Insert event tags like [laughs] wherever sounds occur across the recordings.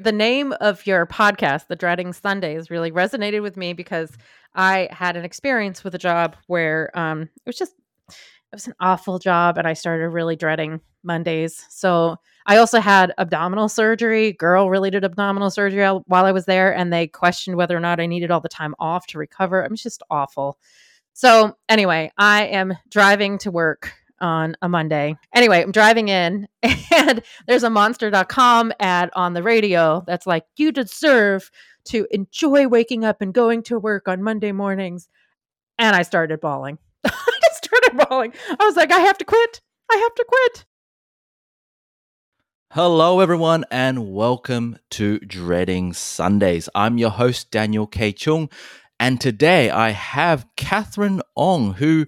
The name of your podcast, The Dreading Sundays, really resonated with me because I had an experience with a job where um, it was just it was an awful job, and I started really dreading Mondays. So I also had abdominal surgery, girl related abdominal surgery while I was there, and they questioned whether or not I needed all the time off to recover. It was just awful. So anyway, I am driving to work on a Monday. Anyway, I'm driving in [laughs] and there's a monster.com ad on the radio that's like, you deserve to enjoy waking up and going to work on Monday mornings. And I started bawling. [laughs] I started bawling. I was like, I have to quit. I have to quit. Hello, everyone, and welcome to Dreading Sundays. I'm your host, Daniel K. Cheung, and today I have Katherine Ong, who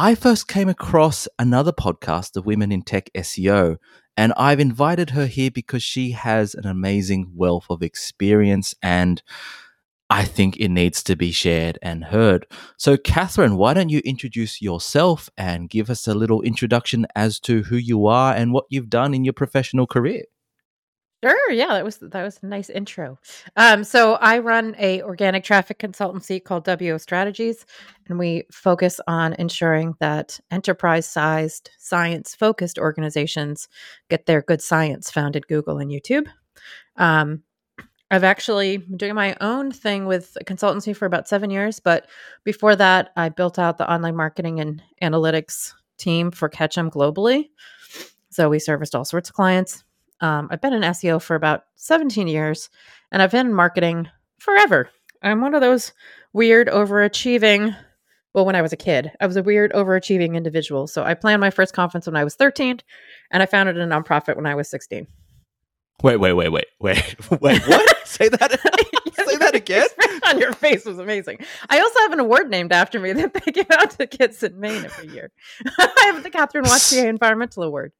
I first came across another podcast, the Women in Tech SEO, and I've invited her here because she has an amazing wealth of experience and I think it needs to be shared and heard. So, Katherine, why don't you introduce yourself and give us a little introduction as to who you are and what you've done in your professional career? Sure. Yeah, that was that was a nice intro. Um, so I run a organic traffic consultancy called WO Strategies, and we focus on ensuring that enterprise-sized, science-focused organizations get their good science found at Google and YouTube. Um, I've actually been doing my own thing with a consultancy for about seven years, but before that, I built out the online marketing and analytics team for Ketchum globally. So we serviced all sorts of clients um, I've been in SEO for about 17 years and I've been in marketing forever. I'm one of those weird overachieving. Well, when I was a kid, I was a weird overachieving individual. So I planned my first conference when I was 13 and I founded a nonprofit when I was 16. Wait, wait, wait, wait, [laughs] wait, wait, what? [laughs] Say that. [laughs] Say that again. on your face was amazing. I also have an award named after me that they give out to kids in Maine every year. I have the Katherine Watier Environmental Award.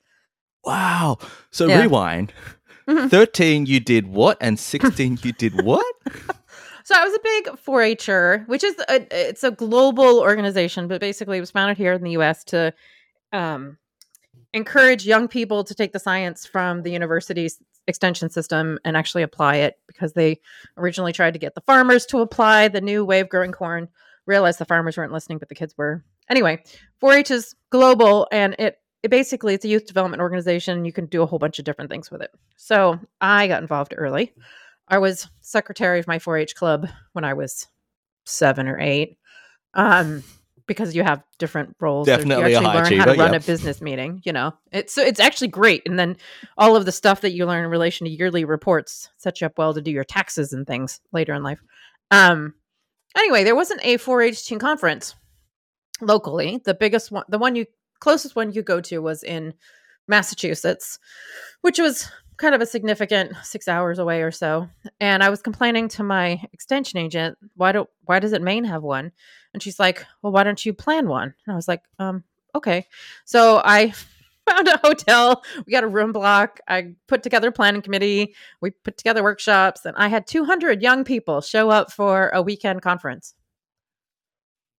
Wow. So yeah. rewind. Mm-hmm. 13 you did what and 16 you did [laughs] what? so I was a big 4-H'er, which is a, it's a global organization, but basically it was founded here in the US to um, encourage young people to take the science from the university's extension system and actually apply it because they originally tried to get the farmers to apply the new way of growing corn realized the farmers weren't listening but the kids were anyway 4-h is global and it it basically it's a youth development organization. You can do a whole bunch of different things with it. So I got involved early. I was secretary of my 4-H club when I was seven or eight. Um, because you have different roles. Definitely you actually learn achiever, how to run yeah. a business meeting. You know, it's so it's actually great. And then all of the stuff that you learn in relation to yearly reports set you up well to do your taxes and things later in life. Um, anyway, there wasn't a 4-H teen conference locally. The biggest one, the one you closest one you go to was in Massachusetts, which was kind of a significant six hours away or so. And I was complaining to my extension agent, why do why doesn't Maine have one? And she's like, Well, why don't you plan one? And I was like, um, okay. So I [laughs] found a hotel. We got a room block. I put together a planning committee. We put together workshops, and I had 200 young people show up for a weekend conference.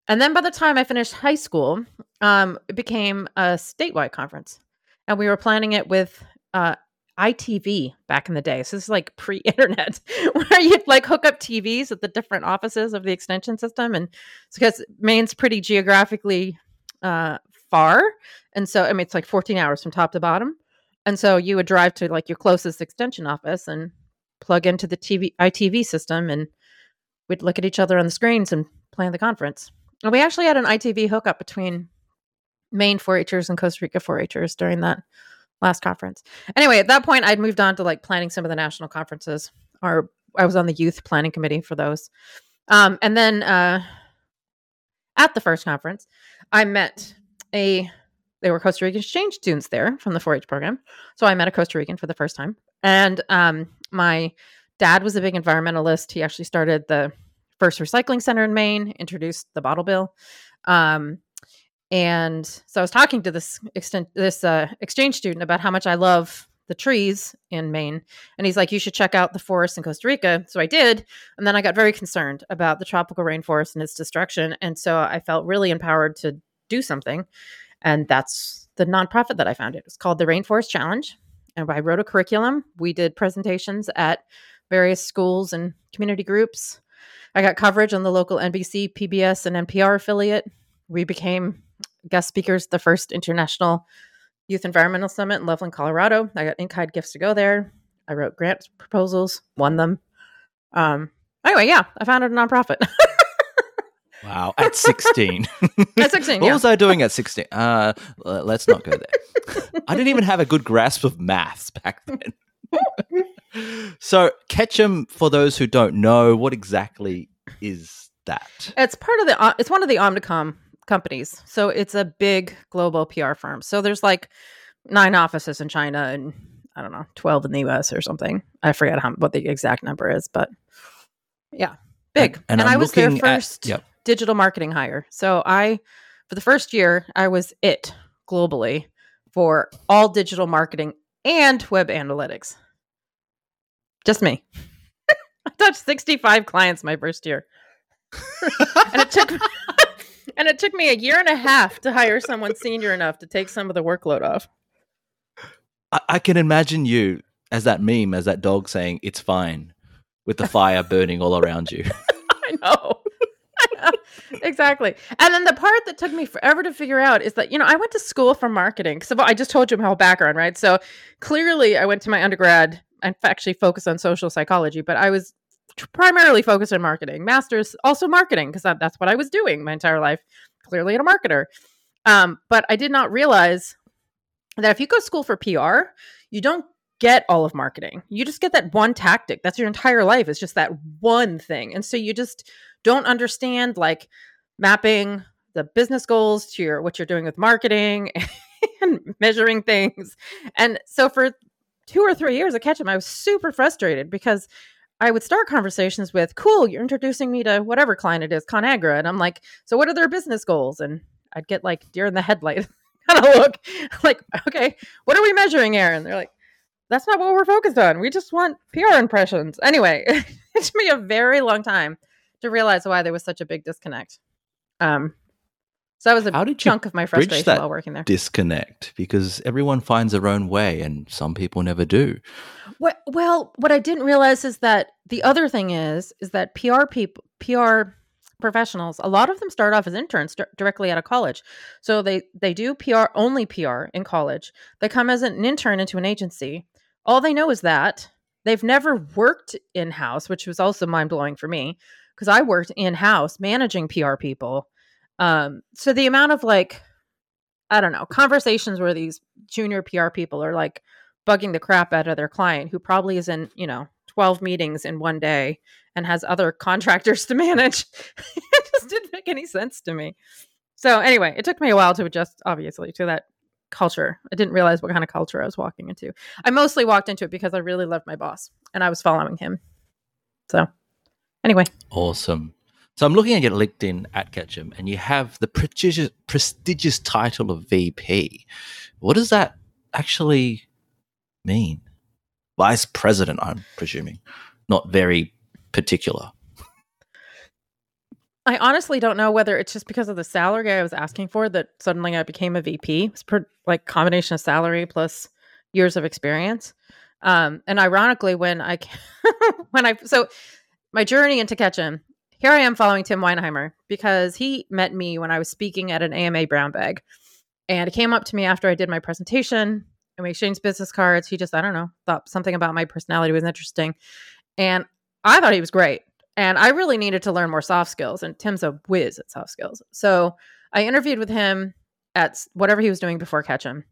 And then by the time I finished high school, um, it became a statewide conference. And we were planning it with uh, ITV back in the day. So this is like pre internet, [laughs] where you'd like hook up TVs at the different offices of the extension system. And because Maine's pretty geographically uh, far. And so, I mean, it's like 14 hours from top to bottom. And so you would drive to like your closest extension office and plug into the TV ITV system and we'd look at each other on the screens and plan the conference we actually had an ITV hookup between Maine 4-Hers and Costa Rica 4-Hers during that last conference. Anyway, at that point, I'd moved on to like planning some of the national conferences, or I was on the youth planning committee for those. Um, and then uh, at the first conference, I met a they were Costa Rican exchange students there from the 4-H program. So I met a Costa Rican for the first time, and um, my dad was a big environmentalist. He actually started the first recycling center in Maine, introduced the bottle bill. Um, and so I was talking to this extent, this uh, exchange student about how much I love the trees in Maine. And he's like, you should check out the forests in Costa Rica. So I did. And then I got very concerned about the tropical rainforest and its destruction. And so I felt really empowered to do something. And that's the nonprofit that I founded. It's called the Rainforest Challenge. and I wrote a curriculum. We did presentations at various schools and community groups. I got coverage on the local NBC, PBS, and NPR affiliate. We became guest speakers at the first international youth environmental summit in Loveland, Colorado. I got in-kind gifts to go there. I wrote grant proposals, won them. Um, anyway, yeah, I founded a nonprofit. [laughs] Wow, at 16. [laughs] At 16, [laughs] what yeah. was I doing at 16? Uh, let's not go there. I didn't even have a good grasp of maths back then. So, Ketchum, for those who don't know, what exactly is that? It's part of the. uh, It's one of the Omnicom companies. So it's a big global PR firm. So there's like nine offices in China and I don't know, twelve in the U.S. or something. I forget how what the exact number is, but yeah, big. And- And, and I was their looking at- first yep. digital marketing hire. So I, for the first year, I was it globally for all digital marketing and web analytics. Just me. [laughs] I touched 65 clients my first year. [laughs] and it took [laughs] and it took me a year and a half to hire someone senior enough to take some of the workload off. I, I can imagine you as that meme, as that dog saying, it's fine, with the fire burning all around you. I know. I know. Exactly. And then the part that took me forever to figure out is that, you know, I went to school for marketing. So I just told you my whole background, right? So clearly I went to my undergrad and actually focused on social psychology, but I was primarily focused on marketing. Masters, also marketing, because that, that's what I was doing my entire life, clearly a marketer. Um, but I did not realize that if you go to school for PR, you don't get all of marketing. You just get that one tactic. That's your entire life. It's just that one thing. And so you just don't understand like mapping the business goals to your what you're doing with marketing [laughs] and measuring things. And so for two or three years at Ketchum, I was super frustrated because I would start conversations with, cool, you're introducing me to whatever client it is, ConAgra. And I'm like, so what are their business goals? And I'd get like deer in the headlight [laughs] kind of look like, okay, what are we measuring here? And they're like, that's not what we're focused on. We just want PR impressions. Anyway, [laughs] it took me a very long time to realize why there was such a big disconnect. Um, so that was a How did chunk of my frustration that while working there. Disconnect because everyone finds their own way and some people never do. What, well, what I didn't realize is that the other thing is is that PR people, PR professionals, a lot of them start off as interns dir- directly out of college. So they they do PR only PR in college. They come as an intern into an agency. All they know is that they've never worked in house, which was also mind blowing for me because I worked in house managing PR people. Um, so the amount of like, I don't know, conversations where these junior PR people are like bugging the crap out of their client who probably is in, you know, 12 meetings in one day and has other [laughs] contractors to manage. [laughs] it just didn't make any sense to me. So anyway, it took me a while to adjust, obviously, to that culture. I didn't realize what kind of culture I was walking into. I mostly walked into it because I really loved my boss and I was following him. So anyway, Awesome. So I'm looking at your LinkedIn at Ketchum, and you have the prestigious, prestigious title of VP. What does that actually mean? Vice President, I'm presuming. Not very particular. I honestly don't know whether it's just because of the salary I was asking for that suddenly I became a VP. It's per, like combination of salary plus years of experience. Um, and ironically, when I [laughs] when I so my journey into Ketchum, here I am following Tim Weinheimer because he met me when I was speaking at an AMA brown bag, and came up to me after I did my presentation and we exchanged business cards. He just I don't know thought something about my personality was interesting, and I thought he was great. And I really needed to learn more soft skills. And Tim's a whiz at soft skills. So I interviewed with him at whatever he was doing before Ketchum.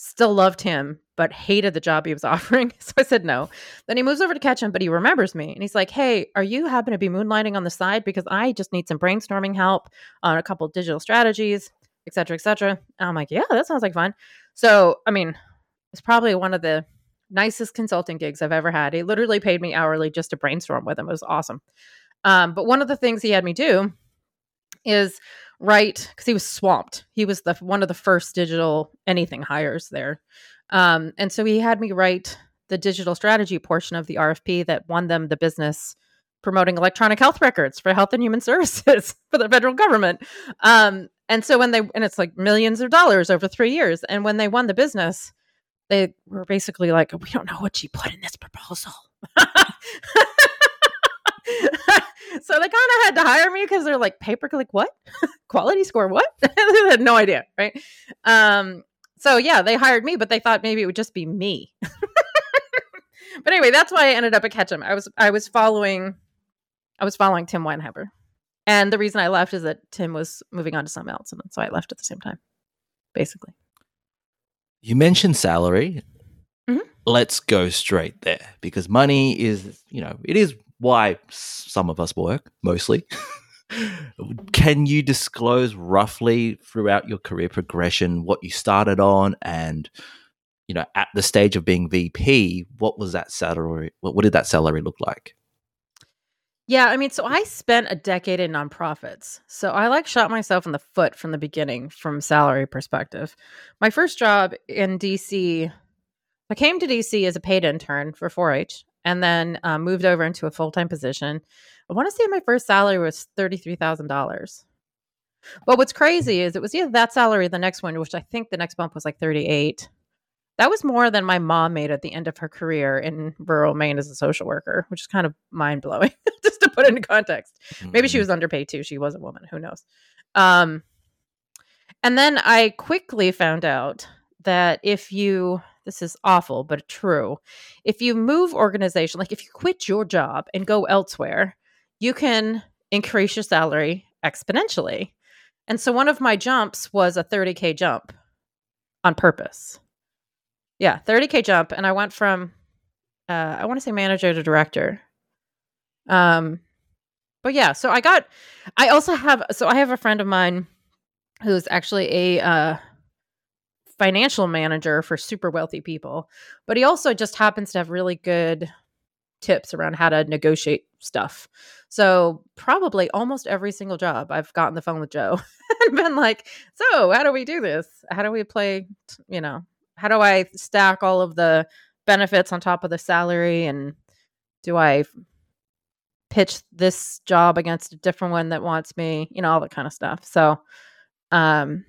Still loved him, but hated the job he was [laughs] offering. So I said no. Then he moves over to Ketchum, but he remembers me. And he's like, Hey, are you happen to be moonlighting on the side? Because I just need some brainstorming help on a couple digital strategies, et cetera, et cetera. And I'm like, Yeah, that sounds like fun. So, I mean, it's probably one of the nicest consulting gigs I've ever had. He literally paid me hourly just to brainstorm with him. It was awesome. Um, but one of the things he had me do is write because he was swamped. He was the one of the first digital anything hires there, um, and so he had me write the digital strategy portion of the RFP that won them the business promoting electronic health records for health and human [laughs] services for the federal government. Um, and so when they and it's like millions of dollars over three years, and when they won the business, they were basically like, we don't know what she put in this proposal. [laughs] so they kind of had to hire me because they're like paper like what? [laughs] Quality score what? [laughs] They had no idea right? Um so yeah they hired me but they thought maybe it would just be me. [laughs] But anyway that's why i ended up at ketchum. I was i was following i was following tim weinheber and the reason i left is that tim was moving on to something else and so i left at the same time basically. You mentioned salary. Mhm. Let's go straight there because money is, you know, it is why some of us work mostly. Can you disclose roughly throughout your career progression what you started on and, you know, at the stage of being VP, what was that salary? What, what did that salary look like? Yeah, I mean, so I spent a decade in nonprofits. So I like shot myself in the foot from the beginning from salary perspective. My first job in DC, I came to DC as a paid intern for 4-H and then um, moved over into a full-time position. I want to say my first salary was $33,000. But what's crazy is it was either that salary the next one, which I think the next bump was like 38. That was more than my mom made at the end of her career in rural Maine as a social worker, which is kind of mind blowing, [laughs] just to put it into context. Maybe she was underpaid too. She was a woman. Who knows? Um, and then I quickly found out that if you, this is awful, but true, if you move organization, like if you quit your job and go elsewhere, you can increase your salary exponentially. And so one of my jumps was a 30K jump on purpose. Yeah, 30K jump. And I went from, uh, I want to say manager to director. Um, but yeah, so I got, I also have, so I have a friend of mine who's actually a uh, financial manager for super wealthy people, but he also just happens to have really good tips around how to negotiate stuff. So probably almost every single job I've gotten the phone with Joe [laughs] and been like, so how do we do this? How do we play, you know, how do I stack all of the benefits on top of the salary and do I pitch this job against a different one that wants me, you know, all that kind of stuff. So, um,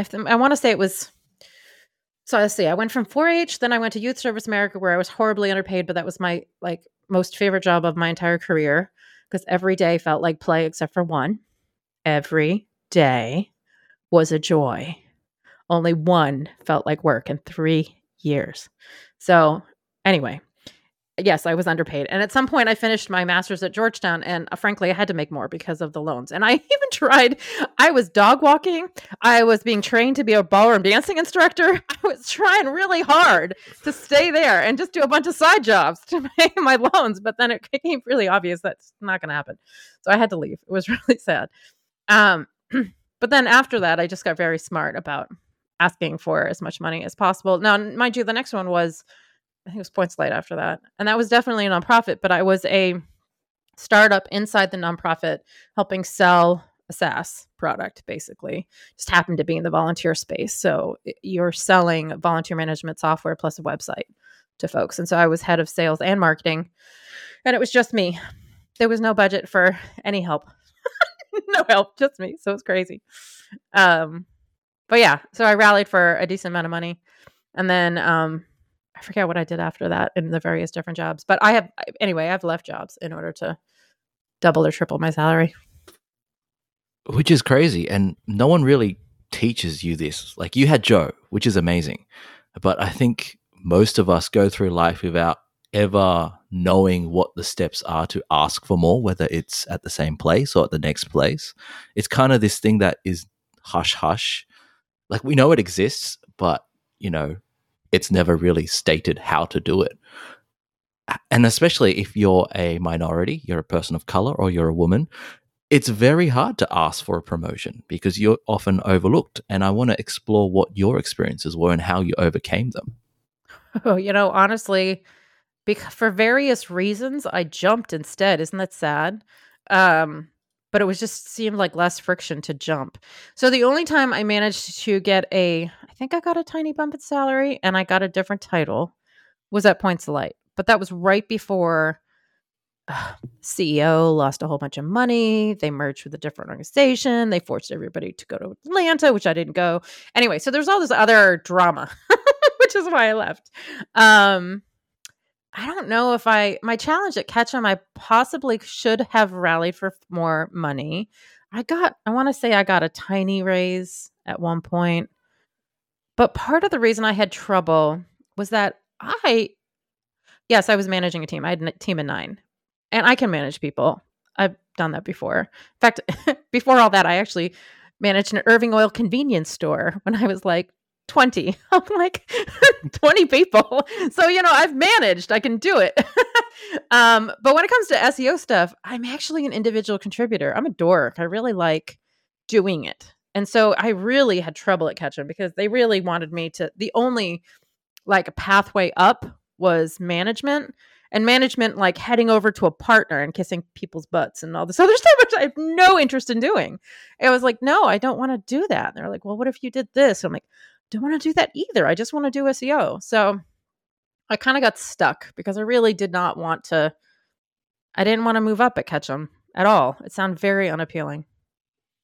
I th- I want to say it was. So let's see. I went from 4-H, then I went to Youth Service America, where I was horribly underpaid, but that was my like most favorite job of my entire career because every day felt like play except for one. Every day was a joy. Only one felt like work in three years. So anyway, yes, I was underpaid. And at some point, I finished my master's at Georgetown, and uh, frankly, I had to make more because of the loans. And I [laughs] even tried, I was dog walking, I was being trained to be a ballroom dancing instructor. [laughs] I was trying really hard to stay there and just do a bunch of side jobs to [laughs] pay my loans. But then it became really obvious that's not going to happen. So I had to leave. It was really sad. Um, [clears throat] but then after that, I just got very smart about asking for as much money as possible. Now, mind you, the next one was I think it was Points Light after that. And that was definitely a nonprofit, but I was a startup inside the nonprofit helping sell a SaaS product, basically. Just happened to be in the volunteer space. So you're selling volunteer management software plus a website to folks. And so I was head of sales and marketing, and it was just me. There was no budget for any help. [laughs] no help, just me. So it's crazy. Um, but yeah, so I rallied for a decent amount of money. And then um, I forget what I did after that in the various different jobs. But I have anyway, I've left jobs in order to double or triple my salary. which is crazy and no one really teaches you this like you had joe which is amazing but i think most of us go through life without ever knowing what the steps are to ask for more whether it's at the same place or at the next place it's kind of this thing that is hush hush like we know it exists but you know it's never really stated how to do it and especially if you're a minority you're a person of color or you're a woman it's very hard to ask for a promotion because you're often overlooked. And I want to explore what your experiences were and how you overcame them. Oh, you know, honestly, because for various reasons, I jumped instead. Isn't that sad? Um, but it was just seemed like less friction to jump. So the only time I managed to get a, think I got a tiny bump in salary and I got a different title was at Points of Light. But that was right before [sighs] uh, CEO lost a whole bunch of money. They merged with a different organization. They forced everybody to go to Atlanta, which I didn't go. Anyway, so there's all this other drama [laughs] which is why I left. Um, I don't know if I my challenge at Ketchum, I possibly should have rallied for more money. I got, I want to say I got a tiny raise at one point. But part of the reason I had trouble was that I, yes, I was managing a team. I had a team of nine, and I can manage people. I've done that before. In fact, [laughs] before all that, I actually managed an Irving Oil convenience store when I was like 20. [laughs] I'm like [laughs] 20 people. So, you know, I've managed, I can do it. um, but when it comes to SEO stuff, I'm actually an individual contributor. I'm a dork. I really like doing it. And so I really had trouble at Ketchum because they really wanted me to, the only like pathway up was management and management like heading over to a partner and kissing people's butts and all this [laughs] other stuff which i have no interest in doing. And i was like no i don't want to do that. And they're like well what if you did this? I'm like don't want to do that either. I just want to do seo so i kind of got stuck because i really did not want to i didn't want to move up at ketchum at all. It sounded very unappealing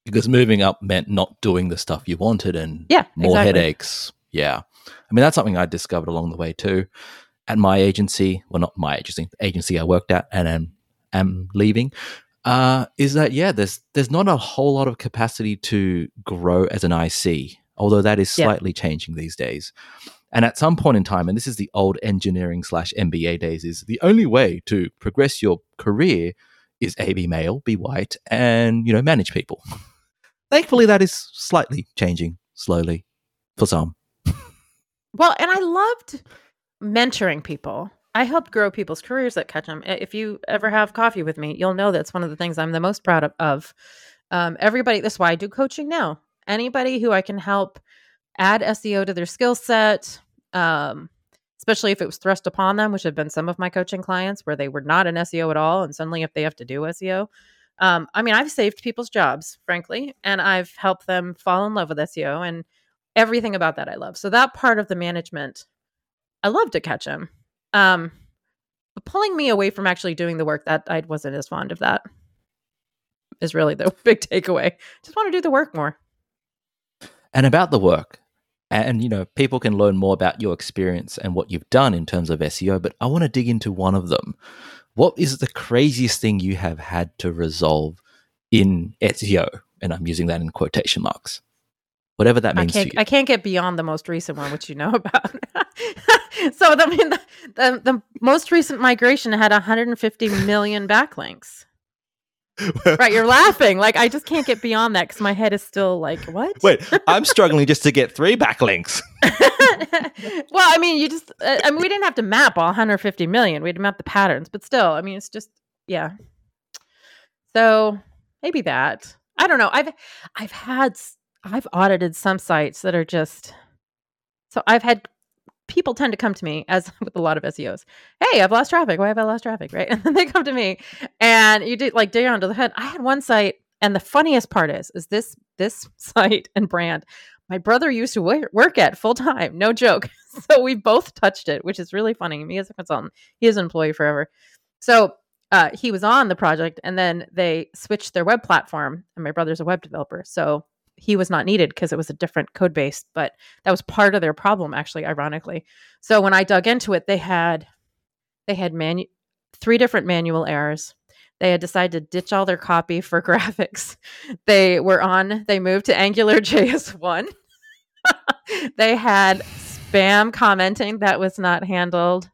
because moving up meant not doing the stuff you wanted and yeah more exactly. headaches yeah i mean that's something i discovered along the way too at my agency, well, not my agency, agency I worked at and am, am leaving, uh, is that yeah, there's there's not a whole lot of capacity to grow as an IC, although that is slightly yeah. changing these days. And at some point in time, and this is the old engineering slash MBA days, is the only way to progress your career is A, be male, be white, and you know manage people. [laughs] Thankfully, that is slightly changing slowly for some. [laughs] Well, and I loved mentoring people. I helped grow people's careers at Ketchum. If you ever have coffee with me, you'll know that's one of the things I'm the most proud of. Um, everybody, that's why I do coaching now. Anybody who I can help add SEO to their skill set, um, especially if it was thrust upon them, which have been some of my coaching clients where they were not an SEO at all, and suddenly if they have to do SEO. Um, I mean, I've saved people's jobs, frankly, and I've helped them fall in love with SEO and everything about that I love. So that part of the management I love at Ketchum. Um, but pulling me away from actually doing the work that I wasn't as fond of that is really the [laughs] big takeaway. Just want to do the work more. And about the work, and you know, people can learn more about your experience and what you've done in terms of SEO, but I want to dig into one of them. What is the craziest thing you have had to resolve in SEO? And I'm using that in quotation marks whatever that means I can't, I can't get beyond the most recent one, which you know [laughs] about. [laughs] so I mean, the, the, the most recent migration had 150 million backlinks. [laughs] right, you're laughing. Like I just can't get beyond that because my head is still like, what? Wait, [laughs] I'm struggling just to get three backlinks. [laughs] well, I mean, you just, uh, I mean, we didn't have to map all 150 million. We had to map the patterns, but still, I mean, it's just, yeah. So maybe that. I don't know. I've, I've had I've audited some sites that are just so I've had people tend to come to me as [laughs] with a lot of SEOs. Hey, I've lost traffic. Why have I lost traffic? Right. [laughs] And then they come to me and you do like dig onto the head. I had one site and the funniest part is, is this this [laughs] site and brand my brother used to work at full time. No joke. So we both touched it, which is really funny. Me as a consultant, he is an employee forever. So uh, he was on the project and then they switched their web platform and my brother's a web developer. So he was not needed because it was a different code base, but that was part of their problem actually ironically. So when I dug into it, they had they had manu- three different manual errors. They had decided to ditch all their copy for [laughs] graphics. They were on they moved to Angular [laughs] JS 1. [laughs] they had spam commenting that was not handled.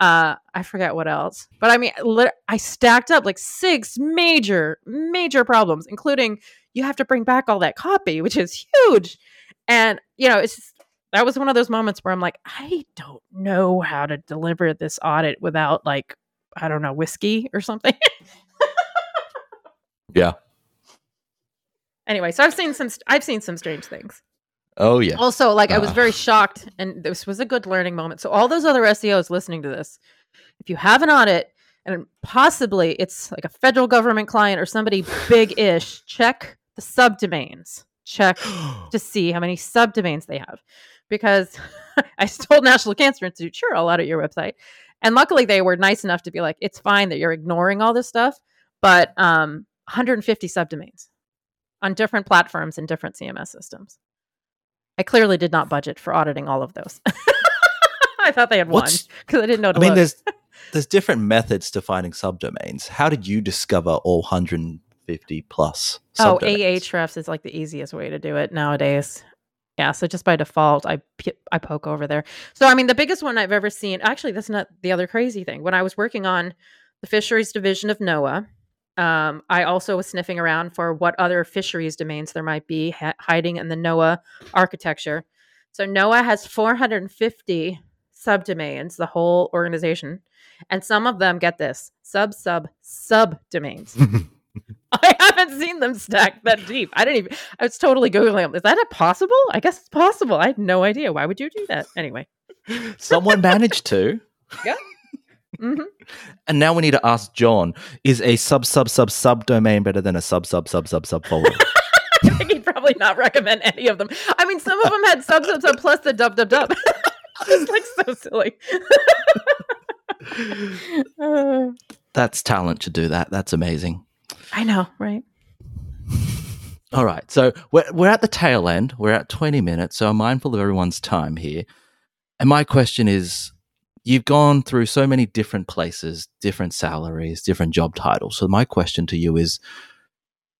Uh, I forget what else, but I mean, lit- I stacked up like six major, major problems, including you have to bring back all that copy, which is huge. And, you know, it's just, that was one of those moments where I'm like, I don't know how to deliver this audit without like, I don't know, whiskey or something. [laughs] yeah. Anyway, so I've seen some I've seen some strange things. Oh yeah. Also, like uh. I was very shocked and this was a good learning moment. So all those other SEOs listening to this, if you have an audit and possibly it's like a federal government client or somebody big-ish, [sighs] check the subdomains. Check [gasps] to see how many subdomains they have. Because [laughs] I told National Cancer Institute, sure, I'll audit your website. And luckily they were nice enough to be like, it's fine that you're ignoring all this stuff, but um, 150 subdomains on different platforms and different CMS systems. I clearly did not budget for auditing all of those. [laughs] I thought they had What's- one because I didn't know. To I mean, look. there's there's different methods to finding subdomains. How did you discover all 150 plus? Oh, subdomains? Ahrefs is like the easiest way to do it nowadays. Yeah, so just by default, I I poke over there. So I mean, the biggest one I've ever seen. Actually, that's not the other crazy thing. When I was working on the fisheries division of NOAA, um, I also was sniffing around for what other fisheries domains there might be ha- hiding in the NOAA architecture. So NOAA has 450 subdomains, the whole organization, and some of them get this sub sub subdomains. [laughs] [laughs] I haven't seen them stacked that deep. I didn't even. I was totally googling them. Is that a possible? I guess it's possible. I had no idea. Why would you do that anyway? Someone managed to. [laughs] hmm And now we need to ask John: Is a sub sub sub sub domain better than a sub sub sub sub sub folder? [laughs] I think he'd probably not recommend any of them. I mean, some of them had sub sub sub plus the dub dub dub. [laughs] it's like so silly. Uh, [laughs] That's talent to do that. That's amazing. I know, right? All right. So we're, we're at the tail end. We're at 20 minutes. So I'm mindful of everyone's time here. And my question is you've gone through so many different places, different salaries, different job titles. So my question to you is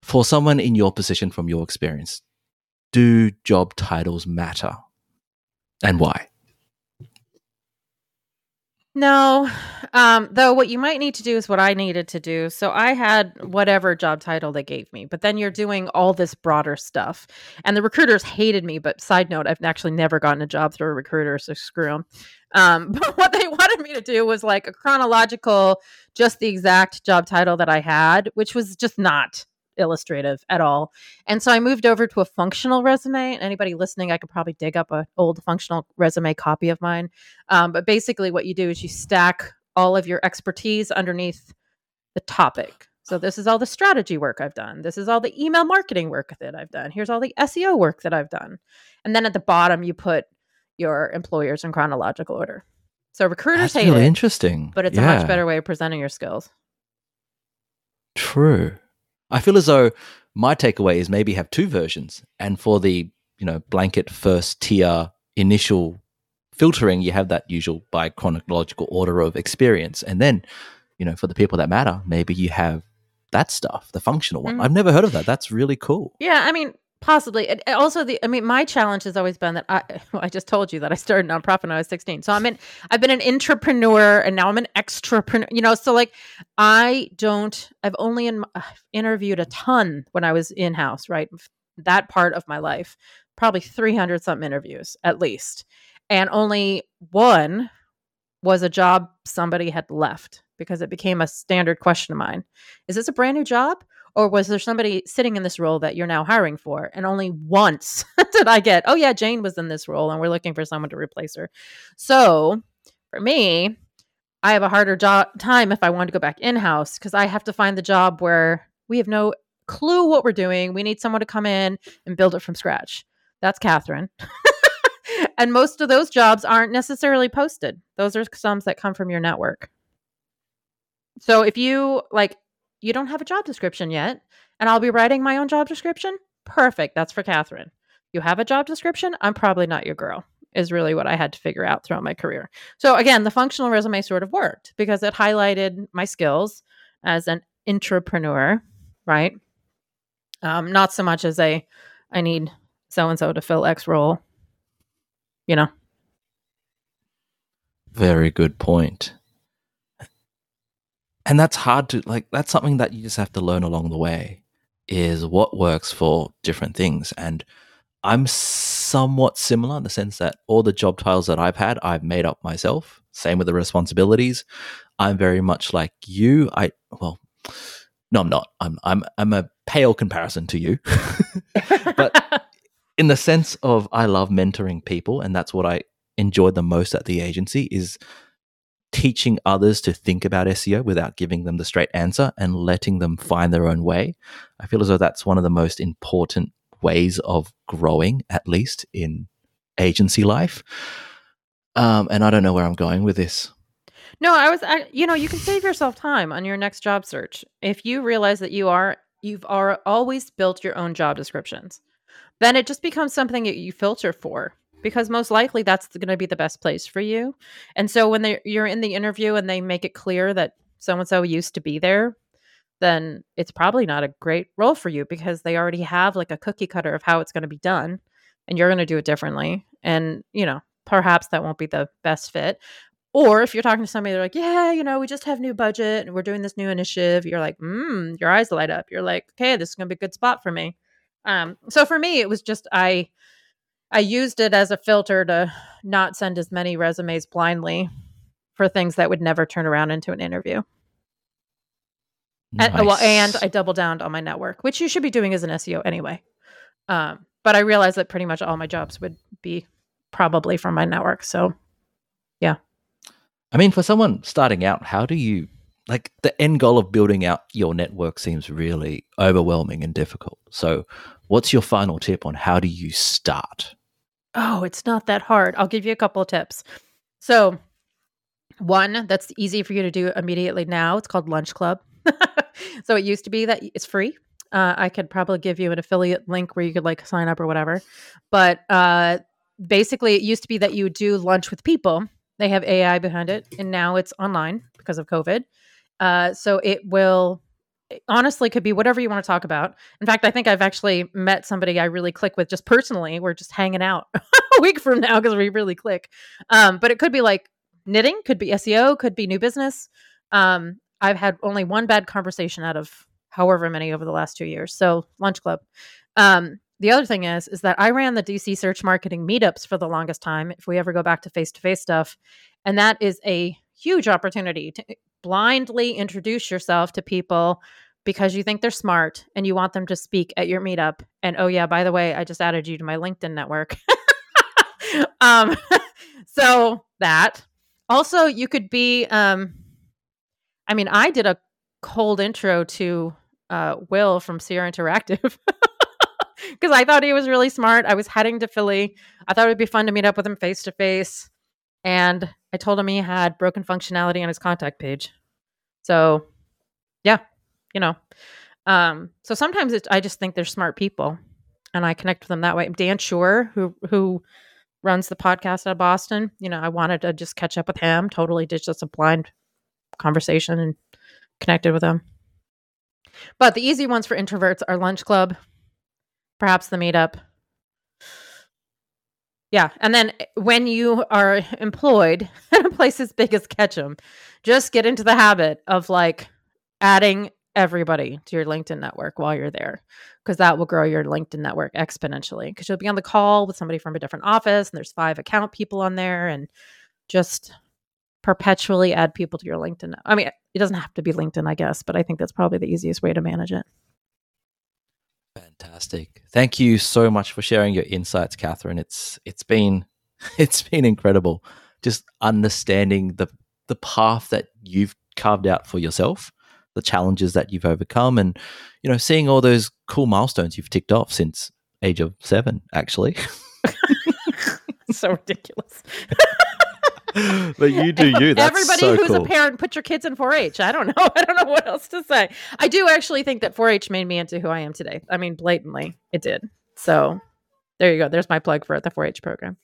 for someone in your position from your experience, do job titles matter? And why? No. Um, though what you might need to do is what I needed to do. So I had whatever job title they gave me, but then you're doing all this broader stuff. And the recruiters hated me, but side note, I've actually never gotten a job through a recruiter, so screw them. Um, [laughs] but what they wanted me to do was like a chronological, just the exact job title that I had, which was just not illustrative at all. And so I moved over to a functional resume. Anybody listening, I could probably dig up an old functional resume copy of mine. Um, but basically, what you do is you stack all of your expertise underneath the topic. So this is all the strategy work I've done. This is all the email marketing work that I've done. Here's all the SEO work that I've done. And then at the bottom, you put your employers in chronological order. So recruiters That's hate really it, interesting. but it's a much better way of presenting your skills. True. I feel as though my takeaway is maybe have two versions, and for the you know blanket first tier initial filtering, you have that usual by chronological order of experience, and then you know for the people that matter, maybe you have that stuff, the functional one. Mhm. I've never heard of that. That's really cool. Yeah, I mean, possibly. And also, the I mean, my challenge has always been that I. [laughs] Well, I just told you that I started a nonprofit when I was sixteen. So I'm in. I've been an entrepreneur, and now I'm an extrapreneur. You know, so like, I don't. I've only in, I've interviewed a ton when I was in house. Right, that part of my life, probably three hundred something interviews at least, and only one was a job somebody had left because it became a standard question of mine. Is this a brand new job? Or was there somebody sitting in this role that you're now hiring for? And only once [laughs] did i get oh yeah jane was in this role and we're looking for someone to replace her. So for me i have a harder job time if i want to go back in-house because i have to find the job where we have no clue what we're doing. We need someone to come in and build it from scratch. That's katherine. [laughs] And most of those jobs aren't necessarily posted. Those are some that come from your network. So if you like you don't have a job description yet, and I'll be writing my own job description, perfect. That's for Katherine. You have a job description? I'm probably not your girl, is really what I had to figure out throughout my career. So, again, the functional resume sort of worked because it highlighted my skills as an entrepreneur, right? Um, not so much as a, I need so and so to fill X role, you know? Very good point. And that's hard to like that's something that you just have to learn along the way is what works for different things. And I'm somewhat similar in the sense that all the job titles that I've had, I've made up myself. Same with the responsibilities. I'm very much like you. I well, no, I'm not. I'm I'm I'm a pale comparison to you. [laughs] but in the sense of I love mentoring people, and that's what I enjoyed the most at the agency is teaching others to think about SEO without giving them the straight answer and letting them find their own way. I feel as though that's one of the most important ways of growing, at least in agency life. Um, and I don't know where I'm going with this. No, I was, I, you know, you can save yourself time on your next job search if you realize that you are, you've are always built your own job descriptions. Then it just becomes something that you filter for. Because most likely that's going to be the best place for you. And so when they, you're in the interview and they make it clear that so and so used to be there, then it's probably not a great role for you because they already have like a cookie cutter of how it's going to be done and you're going to do it differently. And, you know, perhaps that won't be the best fit. Or if you're talking to somebody, they're like, yeah, you know, we just have new budget and we're doing this new initiative. You're like, mm, your eyes light up. You're like, okay, this is going to be a good spot for me. Um, so for me, it was just, I, I used it as a filter to not send as many resumes blindly for things that would never turn around into an interview. Nice. And, well, and I double down on my network, which you should be doing as an SEO anyway. Um, but I realized that pretty much all my jobs would be probably from my network. So, yeah. I mean, for someone starting out, how do you like the end goal of building out your network seems really overwhelming and difficult. So, what's your final tip on how do you start? Oh, it's not that hard. I'll give you a couple of tips. So, one that's easy for you to do immediately now, it's called Lunch Club. [laughs] so, it used to be that it's free. Uh, I could probably give you an affiliate link where you could like sign up or whatever. But uh, basically, it used to be that you do lunch with people. They have AI behind it, and now it's online because of COVID. Uh, so it will honestly could be whatever you want to talk about. In fact, I think I've actually met somebody I really click with just personally. We're just hanging out [laughs] a week from now because we really click. Um, but it could be like knitting, could be SEO, could be new business. Um, I've had only one bad conversation out of however many over the last two years. So lunch club. Um, the other thing is, is that I ran the DC search marketing meetups for the longest time. If we ever go back to face to face stuff, and that is a huge opportunity to blindly introduce yourself to people because you think they're smart and you want them to speak at your meetup. And oh yeah, by the way, I just added you to my LinkedIn network. [laughs] um, [laughs] so that also you could be. Um, I mean, I did a cold intro to uh, Will from Sierra Interactive [laughs] because I thought he was really smart. I was heading to Philly. I thought it would be fun to meet up with him face to face. And I told him he had broken functionality on his contact page. So, yeah, you know. Um, so sometimes it, I just think they're smart people, and I connect with them that way. Dan Shure, who who runs the podcast out of Boston, you know, I wanted to just catch up with him. Totally did just a blind conversation and connected with him. But the easy ones for introverts are lunch club, perhaps the meetup, yeah. And then eh, when you are employed [laughs] at a place as big as Ketchum, just get into the habit of like adding everybody to your LinkedIn network while you're there because that will grow your LinkedIn network exponentially because you'll be on the call with somebody from a different office and there's five account people on there and just perpetually add people to your LinkedIn. I mean, it doesn't have to be LinkedIn, I guess, but I think that's probably the easiest way to manage it. Fantastic. Thank you so much for sharing your insights, Katherine. It's it's been [laughs] it's been incredible just understanding the the path that you've carved out for yourself, the challenges that you've overcome and you know, seeing all those cool milestones you've ticked off since age of 7 actually. [laughs] so ridiculous. [laughs] [laughs] but you do you. That's Everybody so who's cool. a parent, put your kids in 4-H. I don't know. [laughs] I don't know what else to say. I do actually think that 4-H made me into who I am today. I mean, blatantly, it did. So there you go. There's my plug for the 4-H program.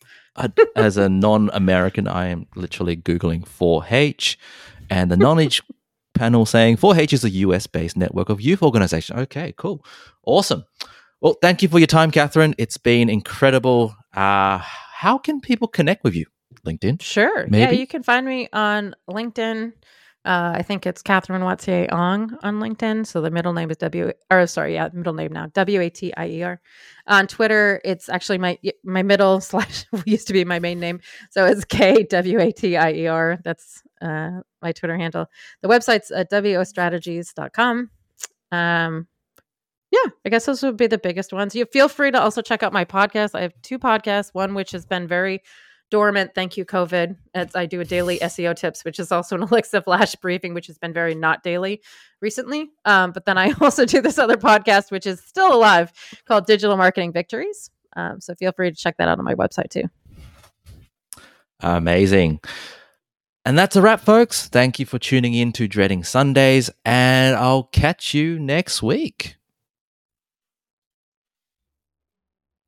As a non-American, I am literally googling 4-H, and the knowledge [laughs] panel saying 4-H is a US-based network of youth organization. Okay, cool, awesome. Well, thank you for your time, Katherine. It's been incredible. Uh, how can people connect with you? LinkedIn? Sure. Maybe? Yeah, you can find me on LinkedIn. Uh, I think it's Katherine Watier Ong on LinkedIn. So the middle name is W, or sorry, yeah, middle name now W A T I E R. On Twitter, it's actually my my middle [laughs] slash used to be my main name, so it's K W A T I E R. That's uh, my Twitter handle. The website's at wostrategies.com. Um, yeah, I guess those would be the biggest ones. You feel free to also check out my podcast. I have two podcasts. One which has been very dormant. Thank you, COVID. As I do a daily [laughs] SEO tips, which is also an Alexa flash [laughs] briefing, which has been very not daily recently. Um, but then I [laughs] also do this other podcast, which is still alive, called Digital Marketing Victories. Um, so feel free to check that out on my website too. Amazing. And that's a wrap, folks. Thank you for tuning in to Dreading Sundays, and I'll catch you next week.